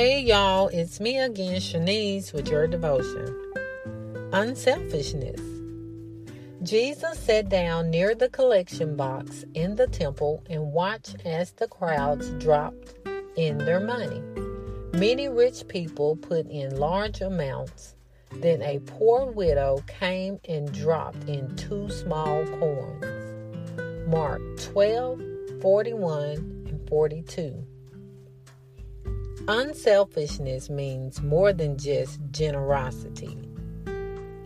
Hey y'all, it's me again, Shanese, with your devotion. Unselfishness. Jesus sat down near the collection box in the temple and watched as the crowds dropped in their money. Many rich people put in large amounts. Then a poor widow came and dropped in two small coins. Mark 12, 41 and 42. Unselfishness means more than just generosity.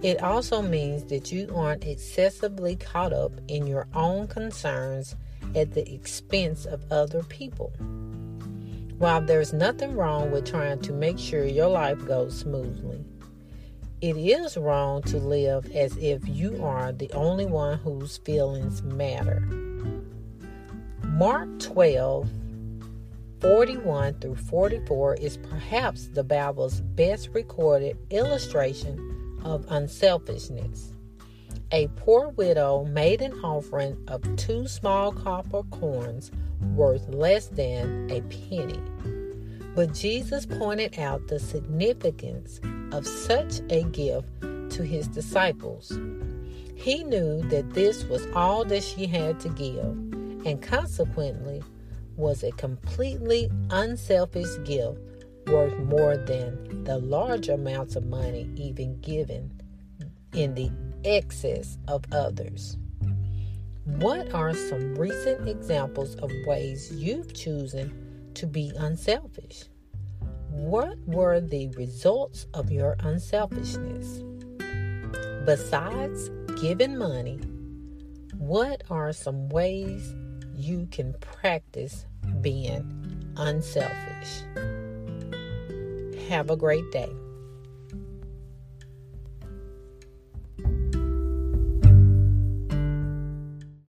It also means that you aren't excessively caught up in your own concerns at the expense of other people. While there's nothing wrong with trying to make sure your life goes smoothly, it is wrong to live as if you are the only one whose feelings matter. Mark 12 41 through 44 is perhaps the Bible's best recorded illustration of unselfishness. A poor widow made an offering of two small copper coins worth less than a penny. But Jesus pointed out the significance of such a gift to his disciples. He knew that this was all that she had to give, and consequently, was a completely unselfish gift worth more than the large amounts of money even given in the excess of others. What are some recent examples of ways you've chosen to be unselfish? What were the results of your unselfishness? Besides giving money, what are some ways you can practice being unselfish. Have a great day.